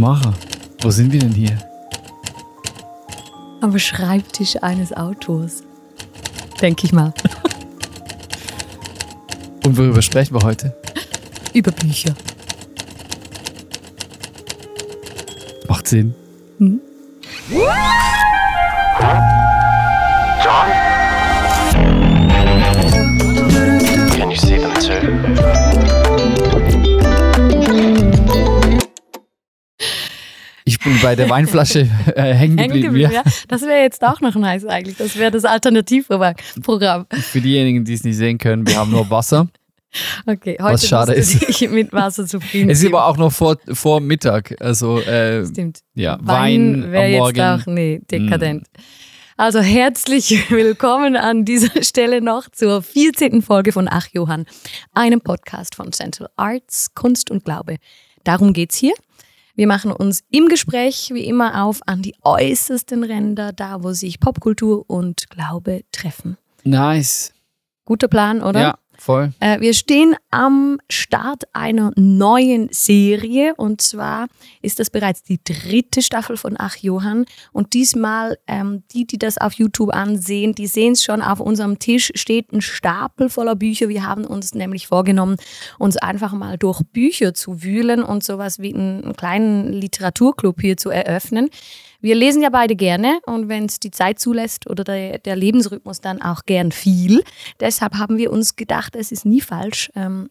Schmacher. Wo sind wir denn hier? Am Schreibtisch eines Autors. Denke ich mal. Und worüber sprechen wir heute? Über Bücher. Macht Sinn. Hm? Bei der Weinflasche äh, hängen geblieben. Hängen Ja. Das wäre jetzt auch noch nice eigentlich. Das wäre das Alternativprogramm. Für diejenigen, die es nicht sehen können, wir haben nur Wasser. Okay, heute Was schade ist. mit Wasser zufrieden Es ist aber auch noch vor, vor Mittag. Also, äh, Stimmt. ja, Wein, Wein wäre jetzt auch, nee, dekadent. Also herzlich willkommen an dieser Stelle noch zur 14. Folge von Ach Johann, einem Podcast von Central Arts, Kunst und Glaube. Darum geht's hier. Wir machen uns im Gespräch wie immer auf an die äußersten Ränder, da wo sich Popkultur und Glaube treffen. Nice. Guter Plan, oder? Ja, voll. Äh, wir stehen am Start einer neuen Serie und zwar ist das bereits die dritte Staffel von Ach Johann und diesmal ähm, die, die das auf YouTube ansehen, die sehen es schon, auf unserem Tisch steht ein Stapel voller Bücher. Wir haben uns nämlich vorgenommen, uns einfach mal durch Bücher zu wühlen und sowas wie einen, einen kleinen Literaturclub hier zu eröffnen. Wir lesen ja beide gerne und wenn es die Zeit zulässt oder der, der Lebensrhythmus dann auch gern viel. Deshalb haben wir uns gedacht, es ist nie falsch, ähm,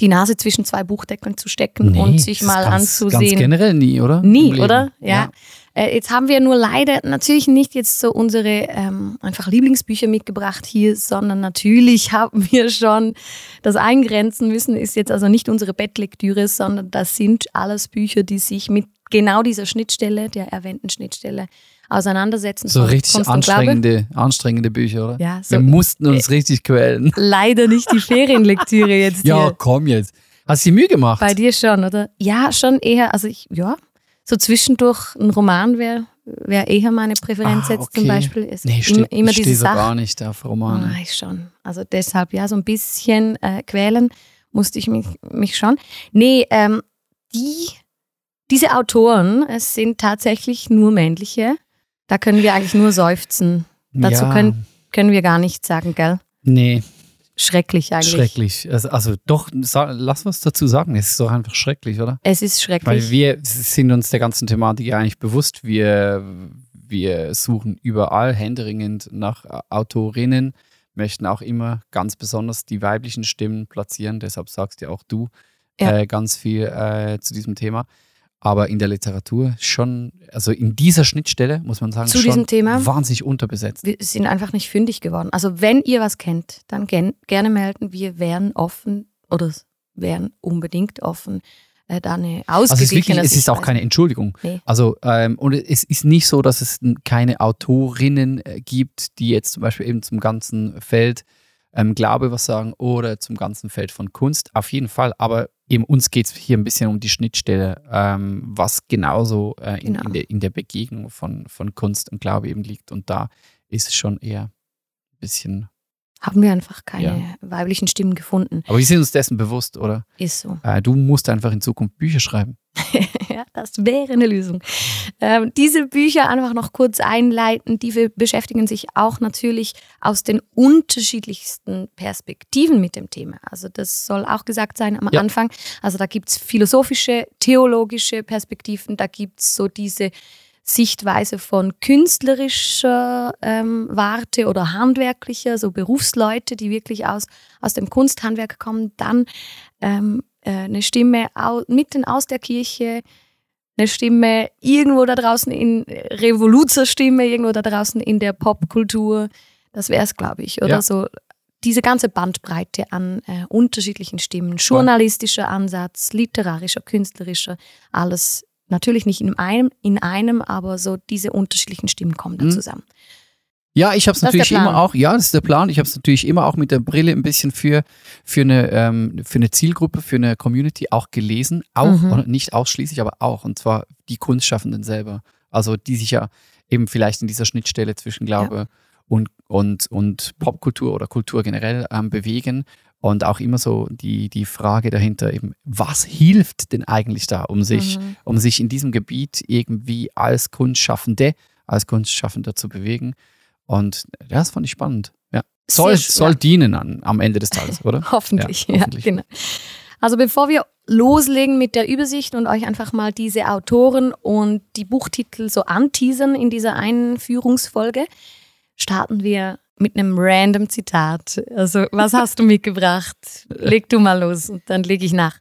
die Nase zwischen zwei Buchdeckeln zu stecken und sich mal ganz, anzusehen. Ganz generell nie, oder? Nie, oder? Ja. Äh, jetzt haben wir nur leider natürlich nicht jetzt so unsere ähm, einfach Lieblingsbücher mitgebracht hier, sondern natürlich haben wir schon das eingrenzen müssen, ist jetzt also nicht unsere Bettlektüre, sondern das sind alles Bücher, die sich mit genau dieser Schnittstelle, der erwähnten Schnittstelle, auseinandersetzen. So richtig Kunst anstrengende, anstrengende Bücher, oder? Ja, so, Wir mussten uns richtig quälen. leider nicht die Ferienlektüre jetzt Ja, hier. komm jetzt. Hast du dir Mühe gemacht? Bei dir schon, oder? Ja, schon eher, also ich, ja, so zwischendurch ein Roman wäre wär eher meine Präferenz Ah, jetzt okay. zum Beispiel. Ist nee, immer, steht, immer ich stehe diese so Sache. gar nicht auf Romane. Ah, ich schon. Also deshalb, ja, so ein bisschen äh, quälen musste ich mich, mich schon. Nee, ähm, die, diese Autoren, es sind tatsächlich nur männliche. Da können wir eigentlich nur seufzen. Dazu ja, können, können wir gar nichts sagen, gell? Nee, Schrecklich eigentlich. schrecklich. Also, also doch, sag, lass was dazu sagen. Es ist doch einfach schrecklich, oder? Es ist schrecklich. Weil wir sind uns der ganzen Thematik eigentlich bewusst. Wir, wir suchen überall händeringend nach Autorinnen, möchten auch immer ganz besonders die weiblichen Stimmen platzieren. Deshalb sagst ja auch du Ja. äh, ganz viel äh, zu diesem Thema. Aber in der Literatur schon, also in dieser Schnittstelle, muss man sagen, Zu schon diesem Thema? wahnsinnig unterbesetzt. wir sind einfach nicht fündig geworden. Also wenn ihr was kennt, dann gen gerne melden. Wir wären offen oder wären unbedingt offen, äh, da eine Also es ist wirklich, es ist auch keine Entschuldigung. Nee. Also ähm, und es ist nicht so, dass es keine Autorinnen äh, gibt, die jetzt zum Beispiel eben zum ganzen Feld ähm, Glaube was sagen oder zum ganzen Feld von Kunst. Auf jeden Fall, aber eben uns geht es hier ein bisschen um die Schnittstelle, ähm, was genauso äh, in, Genau. in, der, in der Begegnung von, von Kunst und Glaube eben liegt. Und da ist es schon eher ein bisschen. Haben wir einfach keine Ja. weiblichen Stimmen gefunden. Aber wir sind uns dessen bewusst, oder? Ist so. Äh, du musst einfach in Zukunft Bücher schreiben. ja, das wäre eine Lösung. Ähm, diese Bücher einfach noch kurz einleiten, die wir beschäftigen sich auch natürlich aus den unterschiedlichsten Perspektiven mit dem Thema. Also das soll auch gesagt sein am Ja. Anfang. Also da gibt es philosophische, theologische Perspektiven, da gibt es so diese Sichtweise von künstlerischer ähm, Warte oder handwerklicher, so Berufsleute, die wirklich aus, aus dem Kunsthandwerk kommen, dann ähm, äh, eine Stimme mitten aus der Kirche, eine Stimme irgendwo da draußen in Revoluzerstimme, irgendwo da draußen in der Popkultur. Das wäre es, glaube ich, oder Ja. so. Diese ganze Bandbreite an äh, unterschiedlichen Stimmen, journalistischer Ansatz, literarischer, künstlerischer, alles natürlich nicht in einem, in einem, aber so diese unterschiedlichen Stimmen kommen da Mhm. zusammen. Ja, ich habe es natürlich immer auch, ja, das ist der Plan. Ich habe es natürlich immer auch mit der Brille ein bisschen für, für, eine, ähm, für eine Zielgruppe, für eine Community auch gelesen. Auch, Mhm. nicht ausschließlich, aber auch. Und zwar die Kunstschaffenden selber. Also die sich ja eben vielleicht in dieser Schnittstelle zwischen Glaube und, und, und Popkultur oder Kultur generell ähm, bewegen. Und auch immer so die, die Frage dahinter eben, was hilft denn eigentlich da, um sich, Mhm. um sich in diesem Gebiet irgendwie als Kunstschaffende, als Kunstschaffender zu bewegen. Und das fand ich spannend. Ja. Soll, Sehr- soll ja. dienen an, am Ende des Tages, oder? Hoffentlich, Ja, ja, hoffentlich. genau. Also bevor wir loslegen mit der Übersicht und euch einfach mal diese Autoren und die Buchtitel so anteasern in dieser Einführungsfolge, starten wir mit einem random Zitat. Also, was hast du mitgebracht? Leg du mal los und dann lege ich nach.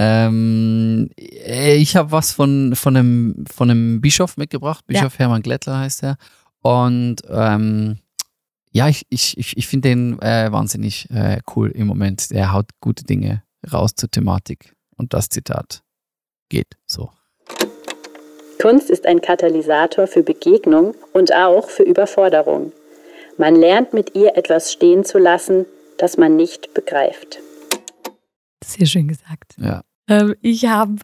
Ähm, äh, ich habe was von, von, einem, von einem Bischof mitgebracht. Ja. Bischof Hermann Glättler heißt er. Und ähm, ja, ich, ich, ich, ich finde den äh, wahnsinnig äh, cool im Moment. Er haut gute Dinge raus zur Thematik. Und das Zitat geht so. Kunst ist ein Katalysator für Begegnung und auch für Überforderung. Man lernt mit ihr etwas stehen zu lassen, das man nicht begreift. Sehr schön gesagt. Ja. Ähm, ich habe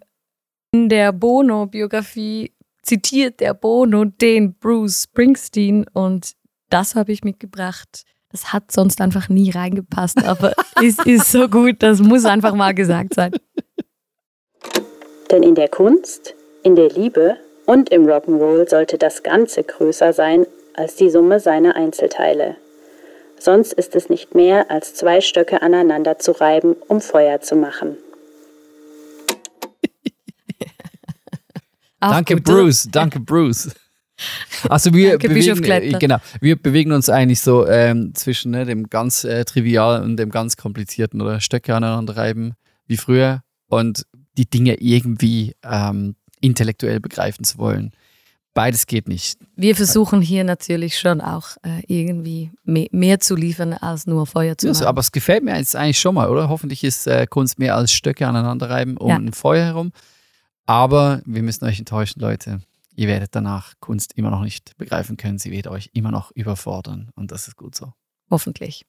in der Bono-Biografie zitiert der Bono den Bruce Springsteen und das habe ich mitgebracht. Das hat sonst einfach nie reingepasst, aber es ist so gut, das muss einfach mal gesagt sein. Denn in der Kunst, in der Liebe und im Rock'n'Roll sollte das Ganze größer sein als die Summe seiner Einzelteile. Sonst ist es nicht mehr als zwei Stöcke aneinander zu reiben, um Feuer zu machen. Auch danke, gut, oder? Bruce. Danke, Bruce. Also wir Danke, bewegen, äh, genau, wir bewegen uns eigentlich so ähm, zwischen ne, dem ganz äh, trivial und dem ganz komplizierten oder Stöcke aneinander reiben wie früher und die Dinge irgendwie ähm, intellektuell begreifen zu wollen. Beides geht nicht. Wir versuchen hier natürlich schon auch äh, irgendwie mehr, mehr zu liefern, als nur Feuer zu Ja, machen. so, aber es gefällt mir jetzt eigentlich schon mal, oder? Hoffentlich ist äh, Kunst mehr als Stöcke aneinander reiben um Ja. ein Feuer herum. Aber wir müssen euch enttäuschen, Leute. Ihr werdet danach Kunst immer noch nicht begreifen können. Sie wird euch immer noch überfordern. Und das ist gut so. Hoffentlich.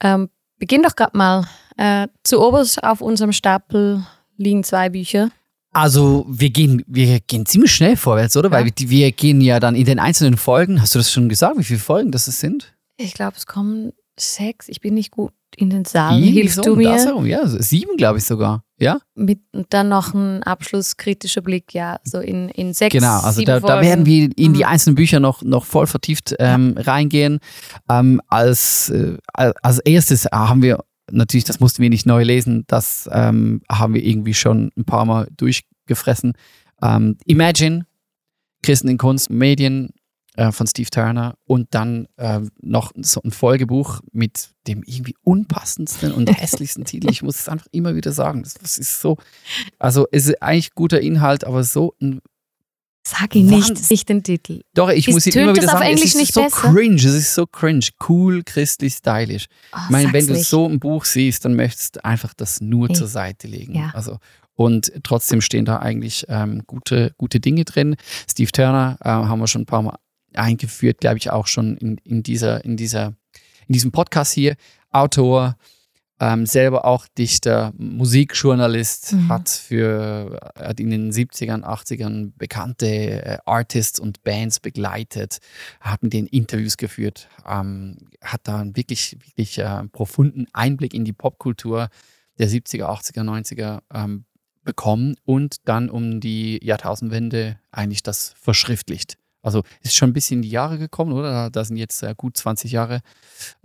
Ähm, beginn doch gerade mal. Äh, zu oberst auf unserem Stapel liegen zwei Bücher. Also wir gehen, wir gehen ziemlich schnell vorwärts, oder? Weil Ja. wir, wir gehen ja dann in den einzelnen Folgen. Hast du das schon gesagt, wie viele Folgen das es sind? Ich glaube, es kommen sechs. Ich bin nicht gut in den Zahlen. Irgendwie Hilfst so du um das mir? herum. Ja, sieben glaube ich sogar. Ja, Mit, und dann noch ein abschlusskritischer Blick, ja, so in, in sechs, genau. Also da, da werden wir in die Mhm. einzelnen Bücher noch, noch voll vertieft ähm, reingehen. Ähm, als, äh, als erstes haben wir natürlich, das mussten wir nicht neu lesen, das ähm, haben wir irgendwie schon ein paar Mal durchgefressen. Ähm, Imagine, Christen in Kunst Medien äh, von Steve Turner und dann äh, noch so ein Folgebuch mit dem irgendwie unpassendsten und hässlichsten Titel. Ich muss es einfach immer wieder sagen. Das, das ist so, also es ist eigentlich guter Inhalt, aber so ein Sag ihn nicht, Wahnsinn. nicht den Titel. doch, ich Ist- muss ihn immer wieder sagen, Englisch es ist nicht so besser? cringe, es ist so cringe, cool, christlich, stylisch. Oh, Ich meine, wenn du nicht. so ein Buch siehst, dann möchtest du einfach das nur Nee. zur Seite legen. Ja. Also, und trotzdem stehen da eigentlich ähm, gute, gute Dinge drin. Steve Turner äh, haben wir schon ein paar Mal eingeführt, glaube ich, auch schon in, in, dieser, in, dieser, in diesem Podcast hier. Autor, ähm, selber auch Dichter, Musikjournalist, Mhm. hat für hat in den 70ern, 80ern bekannte äh, Artists und Bands begleitet, hat mit denen Interviews geführt, ähm, hat da einen wirklich, wirklich äh, profunden Einblick in die Popkultur der 70er, 80er, 90er ähm, bekommen und dann um die Jahrtausendwende eigentlich das verschriftlicht. Also ist schon ein bisschen in die Jahre gekommen, oder? Da- sind jetzt äh, gut 20 Jahre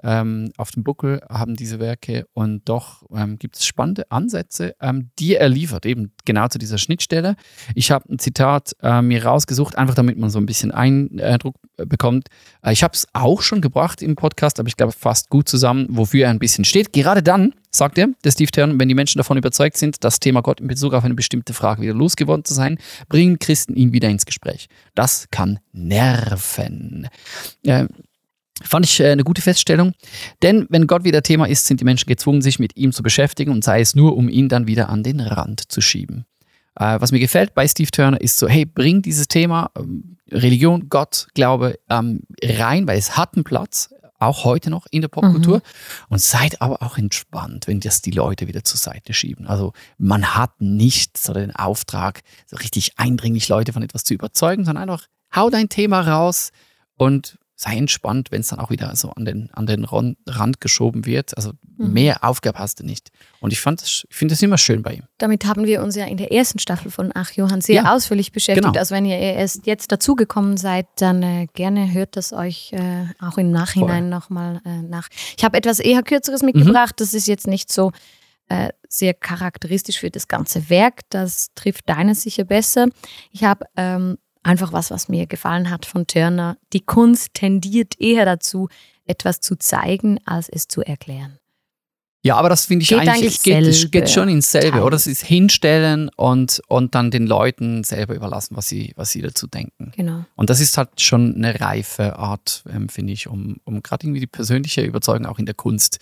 ähm, auf dem Buckel, haben diese Werke und doch ähm, gibt es spannende Ansätze, ähm, die er liefert, eben genau zu dieser Schnittstelle. Ich habe ein Zitat äh, mir rausgesucht, einfach damit man so ein bisschen Eindruck äh, bekommt. Äh, ich habe es auch schon gebracht im Podcast, aber ich glaube fast gut zusammen, wofür er ein bisschen steht. Gerade dann, sagt er, der Steve Turner, wenn die Menschen davon überzeugt sind, das Thema Gott in Bezug auf eine bestimmte Frage wieder losgeworden zu sein, bringen Christen ihn wieder ins Gespräch. Das kann nerven. Äh, Fand ich äh, eine gute Feststellung. Denn wenn Gott wieder Thema ist, sind die Menschen gezwungen, sich mit ihm zu beschäftigen und sei es nur, um ihn dann wieder an den Rand zu schieben. Äh, was mir gefällt bei Steve Turner ist so, hey, bring dieses Thema ähm, Religion, Gott, Glaube ähm, rein, weil es hat einen Platz, auch heute noch in der Popkultur. Und seid aber auch entspannt, wenn das die Leute wieder zur Seite schieben. Also man hat nicht so den Auftrag, so richtig eindringlich Leute von etwas zu überzeugen, sondern einfach hau dein Thema raus und sei entspannt, wenn es dann auch wieder so an den, an den Rand geschoben wird. Also Mhm. Mehr Aufgabe hast du nicht. Und ich fand das, ich finde das immer schön bei ihm. Damit haben wir uns ja in der ersten Staffel von Ach Johann sehr Ja, ausführlich beschäftigt. genau. Also wenn ihr erst jetzt dazugekommen seid, dann äh, gerne hört das euch äh, auch im Nachhinein nochmal äh, nach. Ich habe etwas eher Kürzeres Mhm. mitgebracht. Das ist jetzt nicht so äh, sehr charakteristisch für das ganze Werk. Das trifft deines sicher besser. Ich habe ähm, einfach was, was mir gefallen hat von Turner. Die Kunst tendiert eher dazu, etwas zu zeigen, als es zu erklären. Ja, aber das finde ich Geht eigentlich, eigentlich geht, geht schon ins selbe, Teil. oder? Es ist hinstellen und, und dann den Leuten selber überlassen, was sie, was sie dazu denken. Genau. Und das ist halt schon eine reife Art, ähm, finde ich, um, um gerade irgendwie die persönliche Überzeugung auch in der Kunst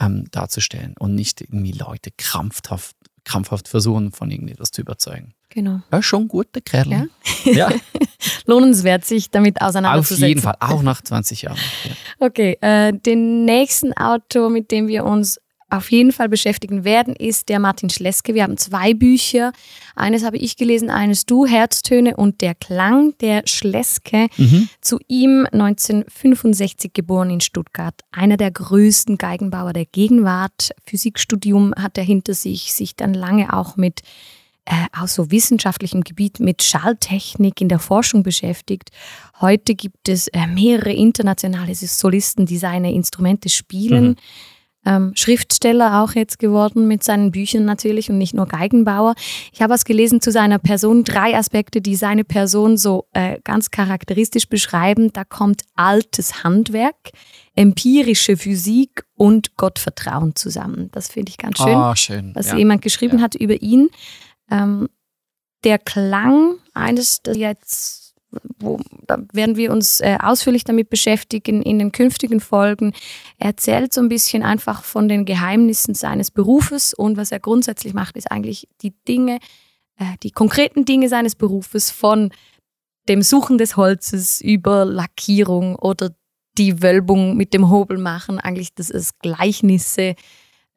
ähm, darzustellen und nicht irgendwie Leute krampfhaft, krampfhaft versuchen, von irgendetwas zu überzeugen. Genau. Ja, schon ein guter Kerl. Ja? Ja, Lohnenswert, sich damit auf auseinanderzusetzen. jeden Fall, auch nach 20 Jahren. Ja. Okay, äh, den nächsten Autor, mit dem wir uns auf jeden Fall beschäftigen werden, ist der Martin Schleske. Wir haben zwei Bücher. Eines habe ich gelesen, eines du, Herztöne und der Klang der Schleske. Mhm. Zu ihm 1965 geboren in Stuttgart. Einer der größten Geigenbauer der Gegenwart. Physikstudium hat er hinter sich, sich dann lange auch mit äh, aus so wissenschaftlichem Gebiet mit Schalltechnik in der Forschung beschäftigt. Heute gibt es äh, mehrere internationale Solisten, die seine Instrumente spielen. Mhm. Ähm, Schriftsteller auch jetzt geworden mit seinen Büchern natürlich und nicht nur Geigenbauer. Ich habe was gelesen zu seiner Person, drei Aspekte, die seine Person so äh, ganz charakteristisch beschreiben. Da kommt altes Handwerk, empirische Physik und Gottvertrauen zusammen. Das finde ich ganz schön Ah, schön. was ja. jemand geschrieben Ja. hat über ihn. Ähm, der Klang, eines, das jetzt, wo, da werden wir uns äh, ausführlich damit beschäftigen in den künftigen Folgen. Er erzählt so ein bisschen einfach von den Geheimnissen seines Berufes und was er grundsätzlich macht, ist eigentlich die Dinge, äh, die konkreten Dinge seines Berufes von dem Suchen des Holzes über Lackierung oder die Wölbung mit dem Hobel machen, eigentlich das ist Gleichnisse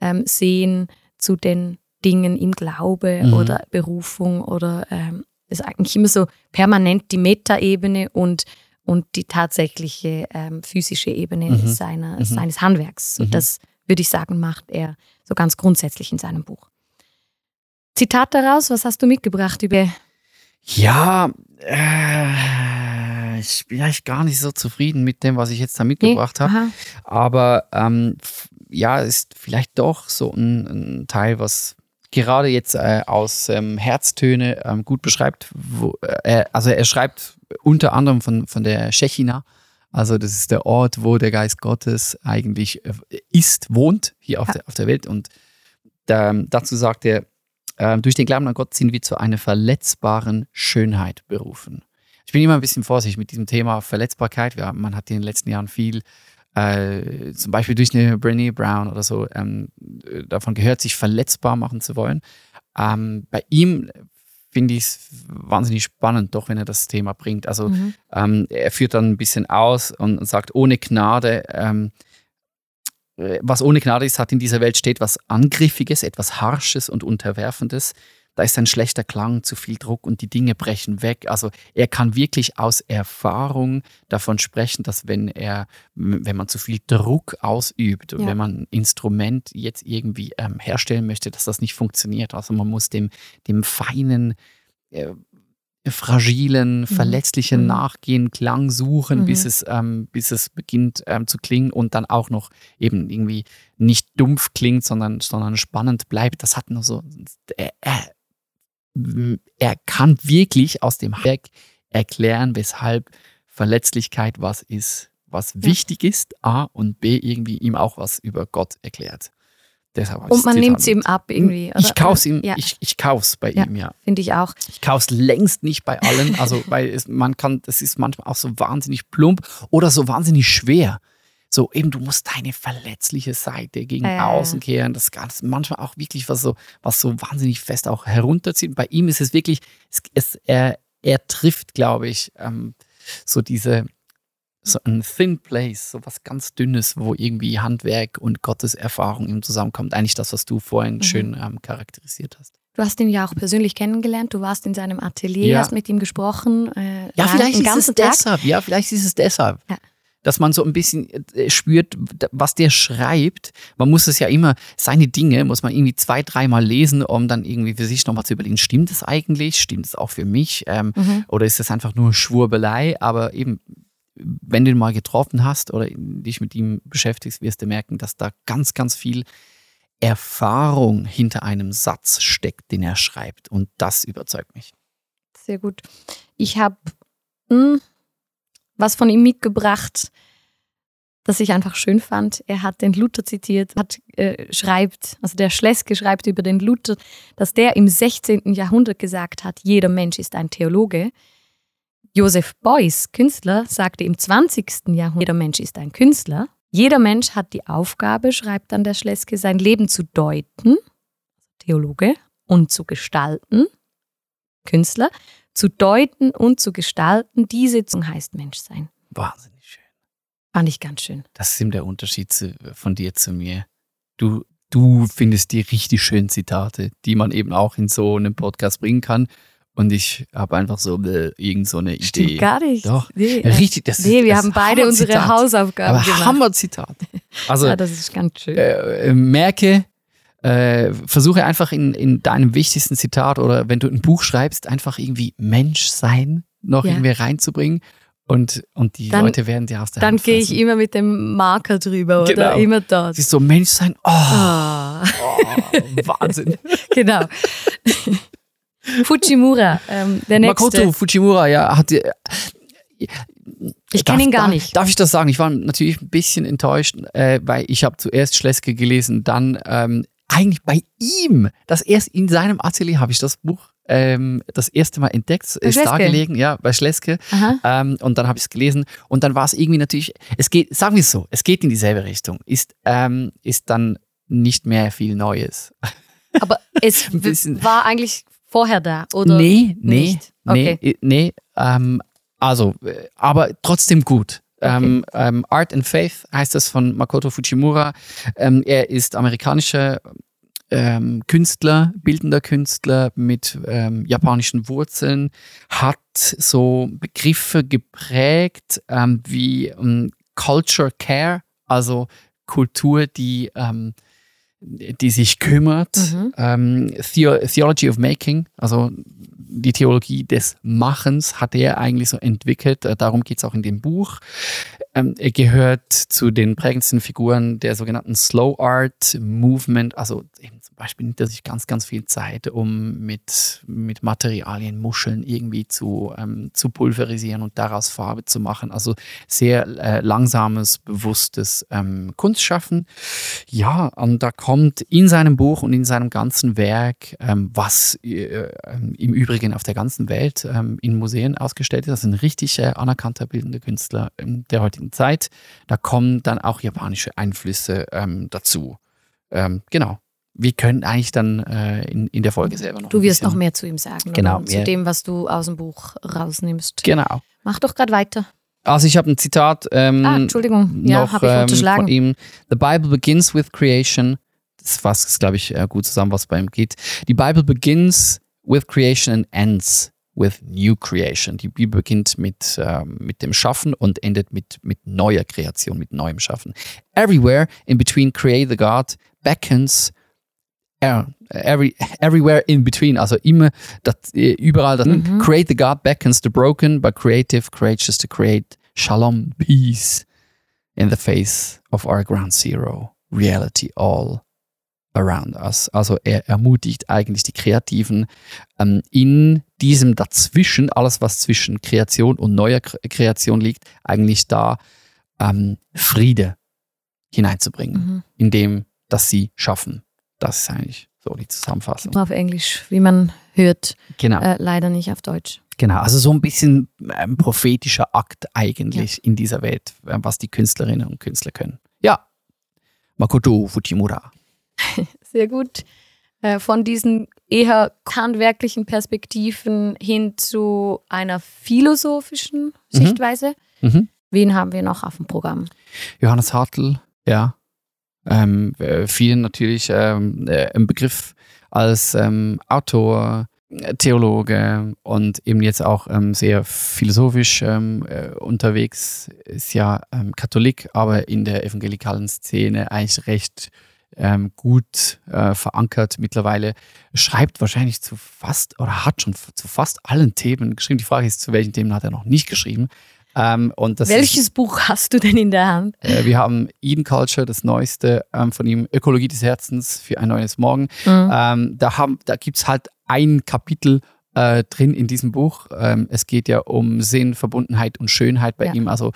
ähm, sehen zu den Dingen im Glaube Mhm. oder Berufung oder ähm, ist eigentlich immer so permanent die Metaebene und, und die tatsächliche ähm, physische Ebene Mhm. seiner, Mhm. seines Handwerks. Und Mhm. das würde ich sagen, macht er so ganz grundsätzlich in seinem Buch. Zitat daraus, was hast du mitgebracht über Ja, äh, ich bin eigentlich gar nicht so zufrieden mit dem, was ich jetzt da mitgebracht habe. Aha. Aber ähm, ja, ist vielleicht doch so ein, ein Teil, was gerade jetzt äh, aus ähm, Herztöne ähm, gut beschreibt. Wo, äh, also er schreibt unter anderem von, von der Tschechina. Also das ist der Ort, wo der Geist Gottes eigentlich äh, ist, wohnt hier auf, Ja. der, auf der Welt. Und da, dazu sagt er, äh, durch den Glauben an Gott sind wir zu einer verletzbaren Schönheit berufen. Ich bin immer ein bisschen vorsichtig mit diesem Thema Verletzbarkeit. Ja, man hat in den letzten Jahren viel, äh, zum Beispiel durch eine Brené Brown oder so, ähm, äh, davon gehört, sich verletzbar machen zu wollen. Ähm, bei ihm finde ich es wahnsinnig spannend, doch wenn er das Thema bringt. Also Mhm. ähm, er führt dann ein bisschen aus und sagt, ohne Gnade, ähm, äh, was ohne Gnade ist, hat in dieser Welt steht was Angriffiges, etwas Harsches und Unterwerfendes. Da ist ein schlechter Klang, zu viel Druck und die Dinge brechen weg. Also er kann wirklich aus Erfahrung davon sprechen, dass wenn er, wenn man zu viel Druck ausübt, Ja. wenn man ein Instrument jetzt irgendwie ähm, herstellen möchte, dass das nicht funktioniert. Also man muss dem, dem feinen, äh, fragilen, verletzlichen Mhm. nachgehen, Klang suchen, Mhm. bis es, ähm, bis es beginnt ähm, zu klingen und dann auch noch eben irgendwie nicht dumpf klingt, sondern, sondern spannend bleibt. Das hat nur so, er, er, er kann wirklich aus dem Werk erklären, weshalb Verletzlichkeit was ist, was wichtig ist, A und B irgendwie ihm auch was über Gott erklärt. Deshalb ich Und man nimmt es ihm ab irgendwie. Ich oder? kauf's ihm, Ja, ich, ich kauf's bei Ja. ihm, ja. finde ich auch. Ich kauf's längst nicht bei allen, also weil es, man kann, das ist manchmal auch so wahnsinnig plump oder so wahnsinnig schwer. So eben, du musst deine verletzliche Seite gegen ja. außen kehren. Das Ganze manchmal auch wirklich was so, was so wahnsinnig fest auch herunterzieht. Bei ihm ist es wirklich, es, es, er, er trifft, glaube ich, ähm, so diese, so ein thin place, so was ganz Dünnes, wo irgendwie Handwerk und Gottes Erfahrung eben zusammenkommt. Eigentlich das, was du vorhin Mhm. schön ähm, charakterisiert hast. Du hast ihn ja auch persönlich kennengelernt. Du warst in seinem Atelier, Ja. hast mit ihm gesprochen. Äh, Ja, vielleicht ist es Tag. deshalb. Ja, vielleicht ist es deshalb. Ja. Dass man so ein bisschen äh, spürt, was der schreibt. Man muss es ja immer, seine Dinge muss man irgendwie zwei, dreimal lesen, um dann irgendwie für sich nochmal zu überlegen, stimmt es eigentlich? Stimmt es auch für mich? Ähm, Mhm. Oder ist das einfach nur Schwurbelei? Aber eben, wenn du ihn mal getroffen hast oder dich mit ihm beschäftigst, wirst du merken, dass da ganz, ganz viel Erfahrung hinter einem Satz steckt, den er schreibt. Und das überzeugt mich. Sehr gut. Ich habe was von ihm mitgebracht, das ich einfach schön fand. Er hat den Luther zitiert, hat, äh, schreibt, also der Schleske schreibt über den Luther, dass der im 16. Jahrhundert gesagt hat, jeder Mensch ist ein Theologe. Joseph Beuys, Künstler, sagte im 20. Jahrhundert, jeder Mensch ist ein Künstler. Jeder Mensch hat die Aufgabe, schreibt dann der Schleske, sein Leben zu deuten, Theologe, und zu gestalten, Künstler, zu deuten und zu gestalten, diese Zung heißt Menschsein. Wahnsinnig schön. Fand ich ganz schön. Das ist eben der Unterschied zu, von dir zu mir. Du, du findest die richtig schönen Zitate, die man eben auch in so einem Podcast bringen kann. Und ich habe einfach so äh, irgend so eine Idee. Stimmt gar nicht. Doch. Nee, Richtig, das nee ist, wir das haben beide unsere. Hausaufgaben Aber gemacht. Hammerzitat. Also ja, das ist ganz schön. äh, äh, merke, äh, versuche einfach in, in deinem wichtigsten Zitat oder wenn du ein Buch schreibst, einfach irgendwie Mensch sein noch Ja. irgendwie reinzubringen. Und, und die Dann- Leute werden dir aus der Dann Hand gehe ich immer mit dem Marker drüber, oder? Genau. Immer dort. Es ist so Mensch sein. Oh, Ah, oh Wahnsinn. genau. Fujimura, ähm, der nächste. Makoto Fujimura, ja, hat. äh, Ich kenn ihn gar darf, nicht. Darf ich das sagen? Ich war natürlich ein bisschen enttäuscht, äh, weil ich habe zuerst Schleske gelesen, dann ähm, eigentlich bei ihm, das erst in seinem Atelier habe ich das Buch ähm, das erste Mal entdeckt, Bei ist da Schleske? gelegen, ja, bei Schleske. Ähm, und dann habe ich es gelesen und dann war es irgendwie natürlich, es geht, sagen wir es so, es geht in dieselbe Richtung, ist, ähm, ist dann nicht mehr viel Neues. Aber es war eigentlich vorher da, oder? nee, nee, nicht? nee, Okay. nee. Ähm, also, äh, aber trotzdem gut. Ähm, ähm, Art and Faith heißt das von Makoto Fujimura. Ähm, er ist amerikanischer ähm, Künstler, bildender Künstler mit ähm, japanischen Wurzeln, hat so Begriffe geprägt ähm, wie ähm, Culture Care, also Kultur, die, ähm, die sich kümmert, Mhm. ähm, Theo Theology of Making, also die Theologie des Machens hat er eigentlich so entwickelt. Äh, Darum geht es auch in dem Buch. Ähm, er gehört zu den prägendsten Figuren der sogenannten Slow Art Movement. Also eben zum Beispiel nimmt er sich ganz, ganz viel Zeit, um mit, mit Materialien, Muscheln irgendwie zu, ähm, zu pulverisieren und daraus Farbe zu machen. Also sehr äh, langsames, bewusstes ähm, Kunstschaffen. Ja, und da kommt in seinem Buch und in seinem ganzen Werk, ähm, was äh, ähm, im Übrigen auf der ganzen Welt in Museen ausgestellt ist, ist ein richtig äh, anerkannter bildender Künstler der heutigen Zeit. Da kommen dann auch japanische Einflüsse ähm, dazu. Ähm, genau. Wir können eigentlich dann äh, in, in der Folge selber noch. Du wirst bisschen- noch mehr zu ihm sagen. Genau? Zu dem, was du aus dem Buch rausnimmst. Genau. Mach doch gerade weiter. Also ich habe ein Zitat ähm, Ah, Entschuldigung. Ja, noch habe ich ähm, unterschlagen. von ihm. The Bible begins with creation. Das fasst, glaube ich, äh, gut zusammen, was bei ihm geht. Die Bible begins with creation and ends with new creation. Die Bibel beginnt mit, ähm, mit dem Schaffen und endet mit, mit neuer Kreation, mit neuem Schaffen. Everywhere in between create the God beckons äh, every, everywhere in between, also immer, das, äh, überall, das, Mhm. create the God beckons the broken, but creative, courageous to create shalom, peace in the face of our ground zero, reality all around us. Also er ermutigt eigentlich die Kreativen ähm, in diesem Dazwischen, alles was zwischen Kreation und neuer Kre- Kreation liegt, eigentlich da ähm, Friede hineinzubringen, Mhm. indem dass sie schaffen. Das ist eigentlich so die Zusammenfassung. Auf Englisch, wie man hört. Genau. Äh, leider nicht auf Deutsch. Genau, also so ein bisschen ein prophetischer Akt eigentlich in dieser Welt, äh, was die Künstlerinnen und Künstler können. Ja, Makoto Fujimura. Sehr gut. Äh, von diesen eher handwerklichen Perspektiven hin zu einer philosophischen Mhm. Sichtweise. Mhm. Wen haben wir noch auf dem Programm? Johannes Hartl, ja. Ähm, äh, vielen natürlich ähm, äh, im Begriff als ähm, Autor, Theologe und eben jetzt auch ähm, sehr philosophisch ähm, äh, unterwegs, ist ja ähm, Katholik, aber in der evangelikalen Szene eigentlich recht ähm, gut äh, verankert mittlerweile, schreibt wahrscheinlich zu fast oder hat schon zu fast allen Themen geschrieben. Die Frage ist, zu welchen Themen hat er noch nicht geschrieben. Ähm, Welches ist, Buch hast du denn in der Hand? äh, wir haben Eden Culture, das neueste ähm, von ihm, Ökologie des Herzens für ein neues Morgen. Mhm. Ähm, da haben, da gibt es halt ein Kapitel äh, drin in diesem Buch. Ähm, es geht ja um Sinn, Verbundenheit und Schönheit bei Ja. ihm. Also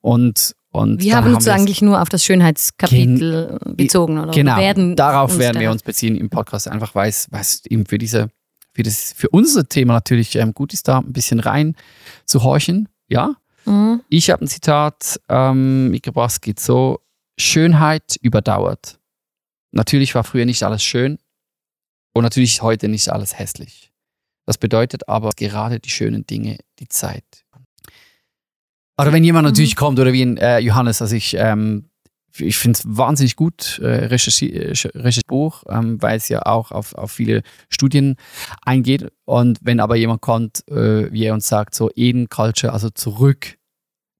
und und Wir haben uns es- eigentlich nur auf das Schönheitskapitel bezogen, oder? Genau, Werden darauf werden wir uns beziehen im Podcast, einfach weil es, weil es eben für diese, für das, für unser Thema natürlich ähm, gut ist, da ein bisschen rein zu horchen. Ja, Mhm. ich habe ein Zitat ähm, mitgebracht, es geht so: Schönheit überdauert. Natürlich war früher nicht alles schön und natürlich ist heute nicht alles hässlich. Das bedeutet aber gerade die schönen Dinge die Zeit. Oder wenn jemand Mhm. natürlich kommt, oder wie in äh, Johannes, also ich, ähm, ich finde es wahnsinnig gut, äh, äh, recherchiert Buch, ähm, weil es ja auch auf, auf viele Studien eingeht. Und wenn aber jemand kommt, äh, wie er uns sagt, so Eden Culture, also zurück,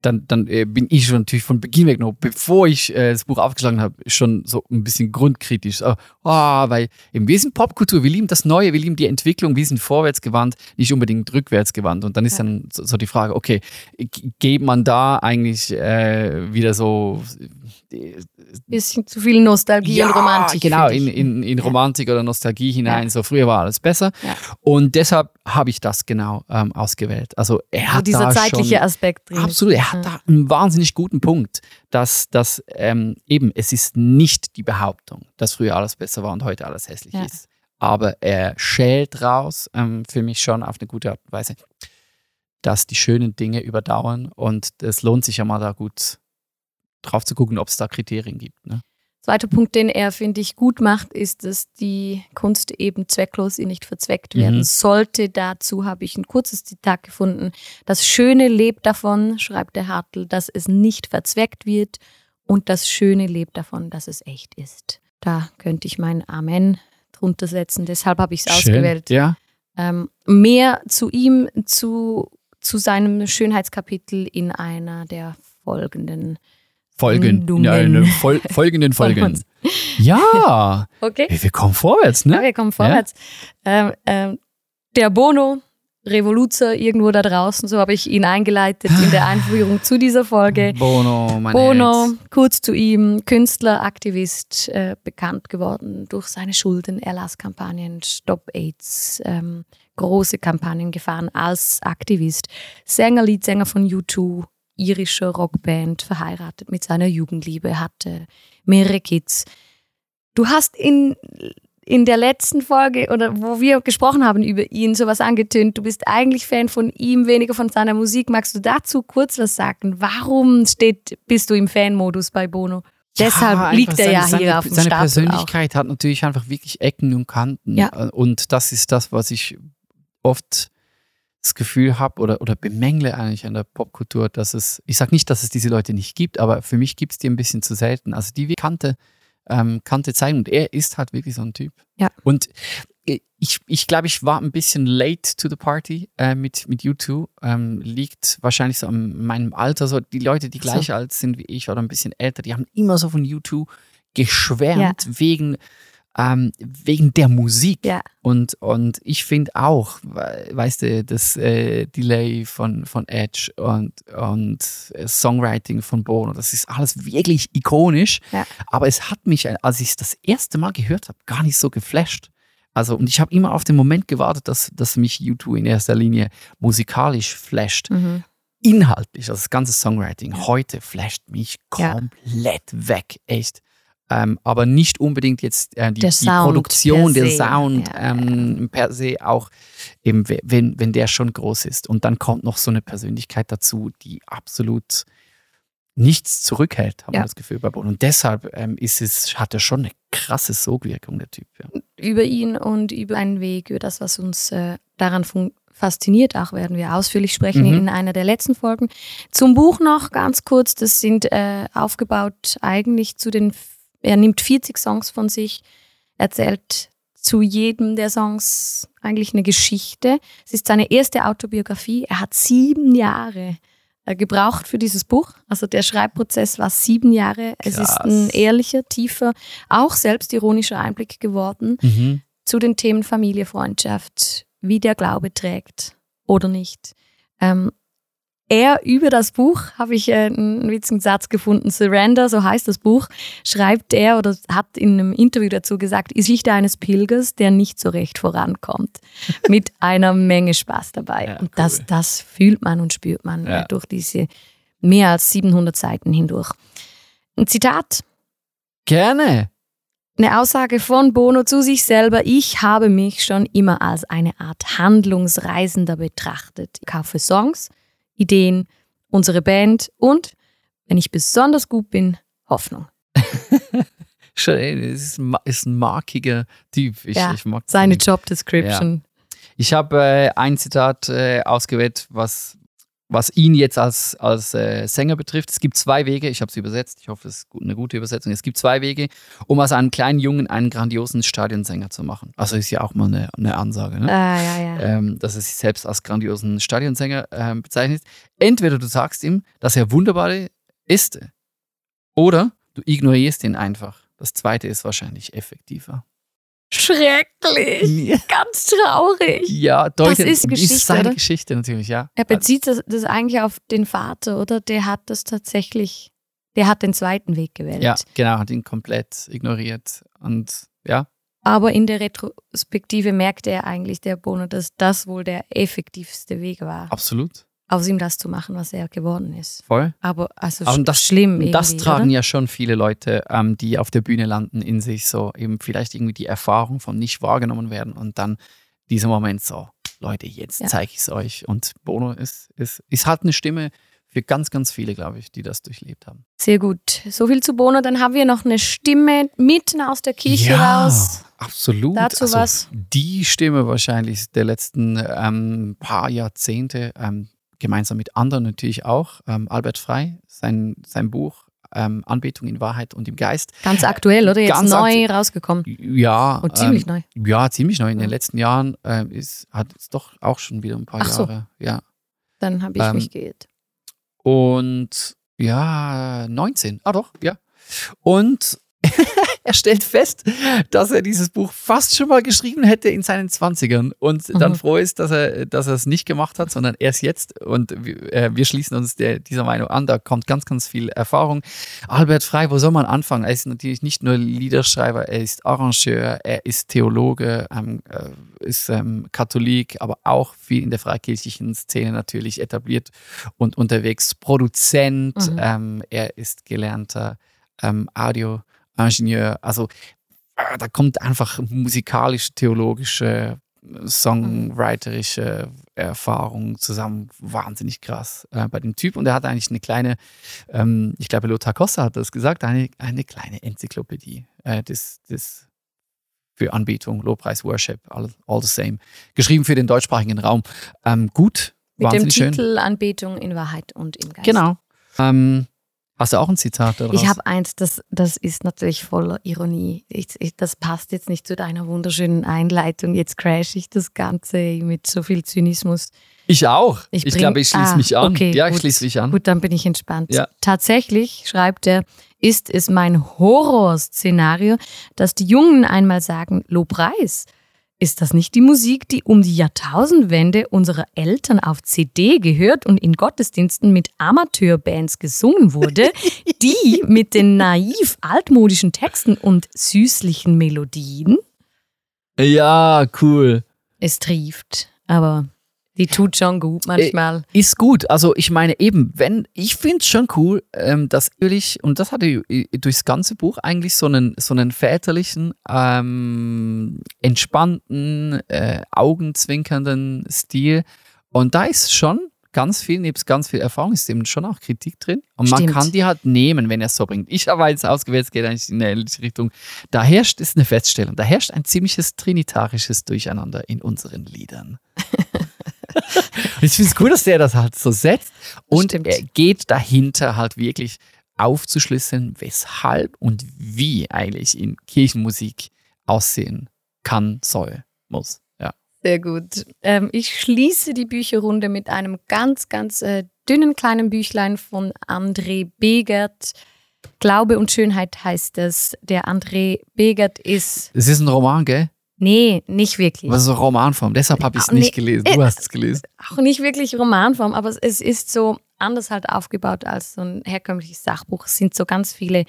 dann, dann äh, bin ich schon natürlich von Beginn weg noch, bevor ich äh, das Buch aufgeschlagen habe, schon so ein bisschen grundkritisch. Ah, weil eben wir sind Popkultur, wir lieben das Neue, wir lieben die Entwicklung, wir sind vorwärtsgewandt, nicht unbedingt rückwärtsgewandt. Und dann ist Ja. dann so, so die Frage, okay, geht man da eigentlich äh, wieder so Bisschen zu viel Nostalgie und Romantik. Genau, in, in, in Romantik oder Nostalgie hinein. Ja. So früher war alles besser. Ja. Und deshalb habe ich das genau ähm, ausgewählt. Also er Also hat dieser da zeitliche schon, Aspekt drin. Absolut, er hat Ja. da einen wahnsinnig guten Punkt, dass, dass ähm, eben es ist nicht die Behauptung, dass früher alles besser war und heute alles hässlich Ja. ist. Aber er schält raus, ähm, für mich schon auf eine gute Art und Weise, dass die schönen Dinge überdauern und es lohnt sich ja mal da gut drauf zu gucken, ob es da Kriterien gibt. Ne? Zweiter Punkt, den er, finde ich, gut macht, ist, dass die Kunst eben zwecklos ihr nicht verzweckt werden Mhm. sollte. Dazu habe ich ein kurzes Zitat gefunden. Das Schöne lebt davon, schreibt der Hartl, dass es nicht verzweckt wird und das Schöne lebt davon, dass es echt ist. Da könnte ich mein Amen drunter setzen. Deshalb habe ich es ausgewählt. Ja. Ähm, mehr zu ihm, zu, zu seinem Schönheitskapitel in einer der folgenden. Folgen. In Sendungen. einer Fol folgenden Folgen. Ja, Okay. wir wir kommen vorwärts, Ja, ne? wir kommen vorwärts. Ähm, ähm, der Bono, Revoluzer irgendwo da draußen, so habe ich ihn eingeleitet in der Einführung zu dieser Folge. Bono, mein Bono, Held. kurz zu ihm, Künstler, Aktivist, äh, bekannt geworden durch seine Schuldenerlasskampagnen, Stop AIDS, ähm, große Kampagnen gefahren als Aktivist, Sänger, Leadsänger von U2, irischer Rockband, verheiratet mit seiner Jugendliebe, hatte mehrere Kids. Du hast in, in der letzten Folge oder wo wir gesprochen haben über ihn sowas angetönt, du bist eigentlich Fan von ihm, weniger von seiner Musik. Magst du dazu kurz was sagen? Warum steht, bist du im Fanmodus bei Bono? Deshalb Ja, liegt einfach er ja seine, hier auf dem Seine Stapel auch. Persönlichkeit hat natürlich einfach wirklich Ecken und Kanten. Ja. Und das ist das, was ich oft das Gefühl habe oder, oder bemängle eigentlich an der Popkultur, dass es, ich sage nicht, dass es diese Leute nicht gibt, aber für mich gibt es die ein bisschen zu selten. Also die wir kannte, ähm, kannte zeigen und er ist halt wirklich so ein Typ. Ja. Und ich, ich glaube, ich war ein bisschen late to the party äh, mit, mit U2. Ähm, liegt wahrscheinlich so an meinem Alter. So die Leute, die Ach so. gleich alt sind wie ich oder ein bisschen älter, die haben immer so von U2 geschwärmt wegen, ähm, wegen der Musik. Ja. Und, und ich finde auch, we- weißt du, das äh, Delay von, von Edge und, und äh, Songwriting von Bono, das ist alles wirklich ikonisch. Ja. Aber es hat mich, als ich es das erste Mal gehört habe, gar nicht so geflasht. Also, und ich habe immer auf den Moment gewartet, dass, dass mich U2 in erster Linie musikalisch flasht. Mhm. Inhaltlich, also das ganze Songwriting, heute flasht mich Ja. komplett weg, echt. Ähm, aber nicht unbedingt jetzt äh, die, die Sound Produktion, der Sound ja, ähm, per se auch, eben, we- wenn, wenn der schon groß ist. Und dann kommt noch so eine Persönlichkeit dazu, die absolut nichts zurückhält, haben Ja. wir das Gefühl bei Bono. Und deshalb ähm, ist es, hat er schon eine krasse Sogwirkung, der Typ. Ja. Über ihn und über einen Weg, über das, was uns äh, daran fasziniert, auch werden wir ausführlich sprechen Mhm. in einer der letzten Folgen. Zum Buch noch ganz kurz, das sind äh, aufgebaut eigentlich zu den, er nimmt 40 Songs von sich, erzählt zu jedem der Songs eigentlich eine Geschichte. Es ist seine erste Autobiografie. Er hat sieben Jahre äh, gebraucht für dieses Buch. Also der Schreibprozess war sieben Jahre. Es ist ein Krass. ehrlicher, tiefer, auch selbstironischer Einblick geworden Mhm. zu den Themen Familie, Freundschaft, wie der Glaube trägt oder nicht. Ähm, er über das Buch, habe ich äh, einen witzigen Satz gefunden, Surrender, so heißt das Buch, schreibt er oder hat in einem Interview dazu gesagt, ist Geschichte eines Pilgers, der nicht so recht vorankommt. Mit einer Menge Spaß dabei. Ja, und das, cool. das fühlt man und spürt man Ja. äh, durch diese mehr als 700 Seiten hindurch. Ein Zitat Gerne. eine Aussage von Bono zu sich selber. Ich habe mich schon immer als eine Art Handlungsreisender betrachtet. Ich kaufe Songs, Ideen, unsere Band und, wenn ich besonders gut bin, Hoffnung. Das ist, ein markiger Typ. Ich, Ja, ich mag Seine. Job Description. Ich habe äh, ein Zitat äh, ausgewählt, was, was ihn jetzt als, als äh, Sänger betrifft. Es gibt zwei Wege, ich habe es übersetzt, ich hoffe, es ist eine gute Übersetzung. Es gibt zwei Wege, um aus einem kleinen Jungen einen grandiosen Stadionsänger zu machen. Also ist ja auch mal eine, eine Ansage, ne? Ah, ja, ja. ähm, dass er sich selbst als grandiosen Stadionsänger ähm, bezeichnet. Entweder du sagst ihm, dass er wunderbar ist, oder du ignorierst ihn einfach. Das zweite ist wahrscheinlich effektiver. Schrecklich. Ganz traurig. Ja, deutet, ist Geschichte, ist seine oder? Geschichte natürlich, ja. Er bezieht das, das eigentlich auf den Vater, oder? Der hat das tatsächlich, der hat den zweiten Weg gewählt. Ja, genau, hat ihn komplett ignoriert. Und ja, Aber in der Retrospektive merkte er eigentlich, der Bono, dass das wohl der effektivste Weg war, absolut. Aus ihm das zu machen, was er geworden ist. Voll. Aber also Aber sch- das- schlimm Und das tragen oder? ja schon viele Leute, ähm, die auf der Bühne landen, in sich so eben vielleicht irgendwie die Erfahrung von nicht wahrgenommen werden und dann dieser Moment so, Leute, jetzt Ja. zeige ich es euch. Und Bono ist, ist, ist halt eine Stimme für ganz, ganz viele, glaube ich, die das durchlebt haben. Sehr gut. So viel zu Bono. Dann haben wir noch eine Stimme mitten aus der Kirche raus. absolut. Dazu also was? Die Stimme wahrscheinlich der letzten ähm, paar Jahrzehnte, ähm, gemeinsam mit anderen natürlich auch. Ähm, Albert Frey, sein, sein Buch ähm, Anbetung in Wahrheit und im Geist. Ganz aktuell, oder? Jetzt Ganz neu rausgekommen. Ja. Und ziemlich ähm, neu. Ja, ziemlich neu. In den Ja. letzten Jahren ähm, ist, hat es doch auch schon wieder ein paar Ach so. Jahre. Ja. Dann habe ich ähm, mich geirrt. Und ja, 19. Ah doch, ja. Und er stellt fest, dass er dieses Buch fast schon mal geschrieben hätte in seinen 20ern und dann Mhm. froh ist, dass er, dass er es nicht gemacht hat, sondern erst jetzt. Und wir, äh, wir schließen uns der, dieser Meinung an. Da kommt ganz, ganz viel Erfahrung. Albert Frey, wo soll man anfangen? Er ist natürlich nicht nur Liederschreiber, er ist Arrangeur, er ist Theologe, ähm, äh, ist ähm, Katholik, aber auch viel in der freikirchlichen Szene natürlich etabliert und unterwegs. Produzent, Mhm. ähm, er ist gelernter ähm, Audioingenieur. Also äh, da kommt einfach musikalisch, theologische, songwriterische Erfahrung zusammen. Wahnsinnig krass äh, bei dem Typ. Und er hat eigentlich eine kleine, ähm, ich glaube, Lothar Koster hat das gesagt, eine, eine kleine Enzyklopädie äh, des, des für Anbetung, Lobpreis, Worship, all, all the same. Geschrieben für den deutschsprachigen Raum. Ähm, gut, Mit dem wahnsinnig schön. Titel Anbetung in Wahrheit und im Geist. Genau. Ähm, hast du auch ein Zitat daraus? Ich habe eins, das, das ist natürlich voller Ironie. Ich, ich, das passt jetzt nicht zu deiner wunderschönen Einleitung. Jetzt crash ich das Ganze mit so viel Zynismus. Ich auch. Ich, Ich glaube, ich schließe Ah, mich an. okay, ja, ich gut. schließe mich an. Gut, dann bin ich entspannt. Ja. Tatsächlich, schreibt er, ist es mein Horrorszenario, dass die Jungen einmal sagen, Lobpreis. Ist das nicht die Musik, die um die Jahrtausendwende unserer Eltern auf CD gehört und in Gottesdiensten mit Amateurbands gesungen wurde, die mit den naiv altmodischen Texten und süßlichen Melodien? Ja, cool. Es trieft, aber die tut schon gut manchmal. Ist gut. Also ich meine eben, wenn, ich finde es schon cool, ähm, dass natürlich, und das hatte ich durchs ganze Buch eigentlich so einen, so einen väterlichen, ähm, entspannten, äh, augenzwinkernden Stil. Und da ist schon ganz viel, nebst ganz viel Erfahrung, ist eben schon auch Kritik drin. Und man Stimmt. kann die halt nehmen, wenn er es so bringt. Ich habe jetzt ausgewählt, es geht eigentlich in eine ähnliche Richtung. Da herrscht, ist eine Feststellung, da herrscht ein ziemliches trinitarisches Durcheinander in unseren Liedern. Ich finde es cool, dass der das halt so setzt. Und Stimmt. er geht dahinter halt wirklich aufzuschlüsseln, weshalb und wie eigentlich in Kirchenmusik aussehen kann, soll, muss. Ja. Sehr gut. Ähm, ich schließe die Bücherrunde mit einem ganz, ganz äh, dünnen kleinen Büchlein von André Begert. Glaube und Schönheit heißt es. Der André Begert ist. Es ist ein Roman, gell? Nee, nicht wirklich. Was ist eine Romanform? Deshalb habe ich es nicht nee, gelesen. äh, Du hast es gelesen. Auch nicht wirklich Romanform, aber es ist so anders halt aufgebaut als so ein herkömmliches Sachbuch. Es sind so ganz viele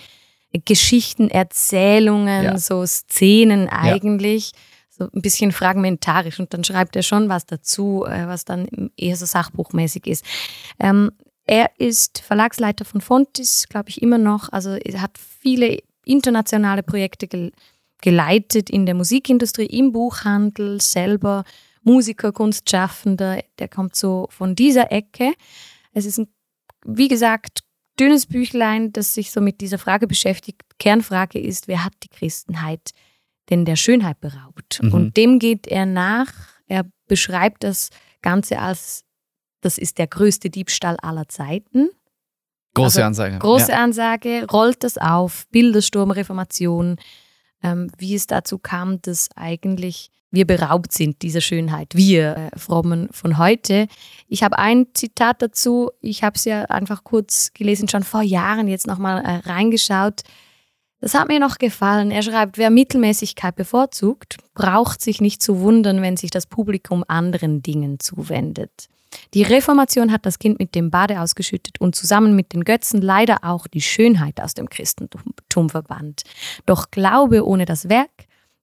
Geschichten, Erzählungen, Ja. so Szenen eigentlich. So ein bisschen fragmentarisch und dann schreibt er schon was dazu, äh, was dann eher so sachbuchmäßig ist. Ähm, er ist Verlagsleiter von Fontis, glaube ich, immer noch. Also er hat viele internationale Projekte gel geleitet in der Musikindustrie, im Buchhandel selber, Musiker, Kunstschaffender. Der kommt so von dieser Ecke. Es ist, ein, wie gesagt, dünnes Büchlein, das sich so mit dieser Frage beschäftigt. Kernfrage ist, wer hat die Christenheit denn der Schönheit beraubt? Mhm. Und dem geht er nach. Er beschreibt das Ganze als, das ist der größte Diebstahl aller Zeiten. Große also Ansage. Große ja. Ansage, rollt das auf, Bildersturm, Reformation, ähm, wie es dazu kam, dass eigentlich wir beraubt sind dieser Schönheit, wir äh, Frommen von heute. Ich habe ein Zitat dazu, ich habe es ja einfach kurz gelesen, schon vor Jahren jetzt nochmal äh, reingeschaut. Das hat mir noch gefallen. Er schreibt, wer Mittelmäßigkeit bevorzugt, braucht sich nicht zu wundern, wenn sich das Publikum anderen Dingen zuwendet. Die Reformation hat das Kind mit dem Bade ausgeschüttet und zusammen mit den Götzen leider auch die Schönheit aus dem Christentum verbannt. Doch Glaube ohne das Werk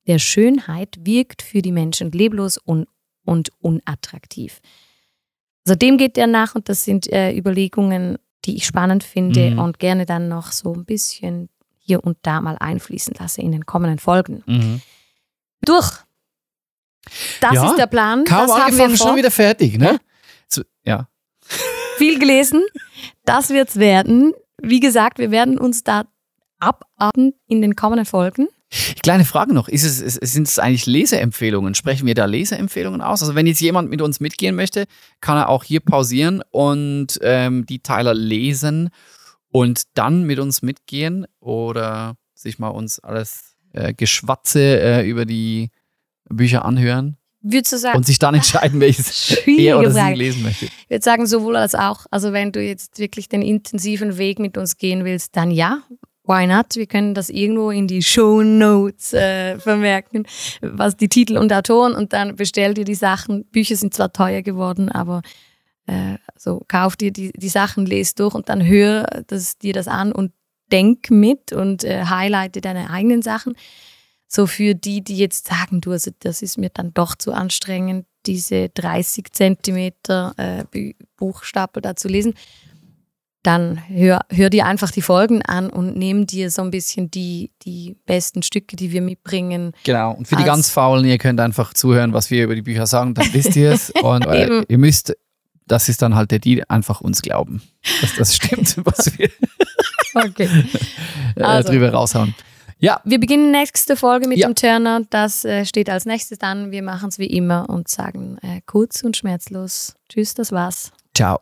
der Schönheit wirkt für die Menschen leblos und, und unattraktiv. Also dem geht er nach und das sind äh, Überlegungen, die ich spannend finde Mhm. und gerne dann noch so ein bisschen hier und da mal einfließen lasse in den kommenden Folgen. Mhm. Durch. Das Ja, ist der Plan. Kaum das angefangen, schon wieder fertig, ne? Zu, ja. viel gelesen. Das wird's werden. Wie gesagt, wir werden uns da abarbeiten in den kommenden Folgen. Kleine Frage noch. Ist es, sind es eigentlich Leseempfehlungen? Sprechen wir da Leseempfehlungen aus? Also wenn jetzt jemand mit uns mitgehen möchte, kann er auch hier pausieren und ähm, die Teiler lesen und dann mit uns mitgehen oder sich mal uns alles äh, Geschwatze äh, über die Bücher anhören Würdest du sagen, und sich dann entscheiden, welches er oder sie lesen möchte. Ich würde sagen, sowohl als auch. Also wenn du jetzt wirklich den intensiven Weg mit uns gehen willst, dann ja. Why not? Wir können das irgendwo in die Show Notes äh, vermerken, was die Titel und Autoren und dann bestell dir die Sachen. Bücher sind zwar teuer geworden, aber äh, so kauf dir die, die Sachen, lese durch und dann hör das, dir das an und denk mit und äh, highlighte deine eigenen Sachen. So für die, die jetzt sagen, du, also das ist mir dann doch zu anstrengend, diese 30 Zentimeter äh, Buchstapel da zu lesen, dann hör, hör dir einfach die Folgen an und nimm dir so ein bisschen die, die besten Stücke, die wir mitbringen. Genau. Und für die ganz Faulen, ihr könnt einfach zuhören, was wir über die Bücher sagen, dann wisst ihr es. Und äh, ihr müsst, das ist dann halt der Deal, einfach uns glauben, dass das stimmt, was wir Okay. äh, Also. drüber raushauen. Ja. Wir beginnen nächste Folge mit ja. dem Turner. Das äh, steht als nächstes an. Wir machen es wie immer und sagen äh, kurz und schmerzlos. Tschüss, das war's. Ciao.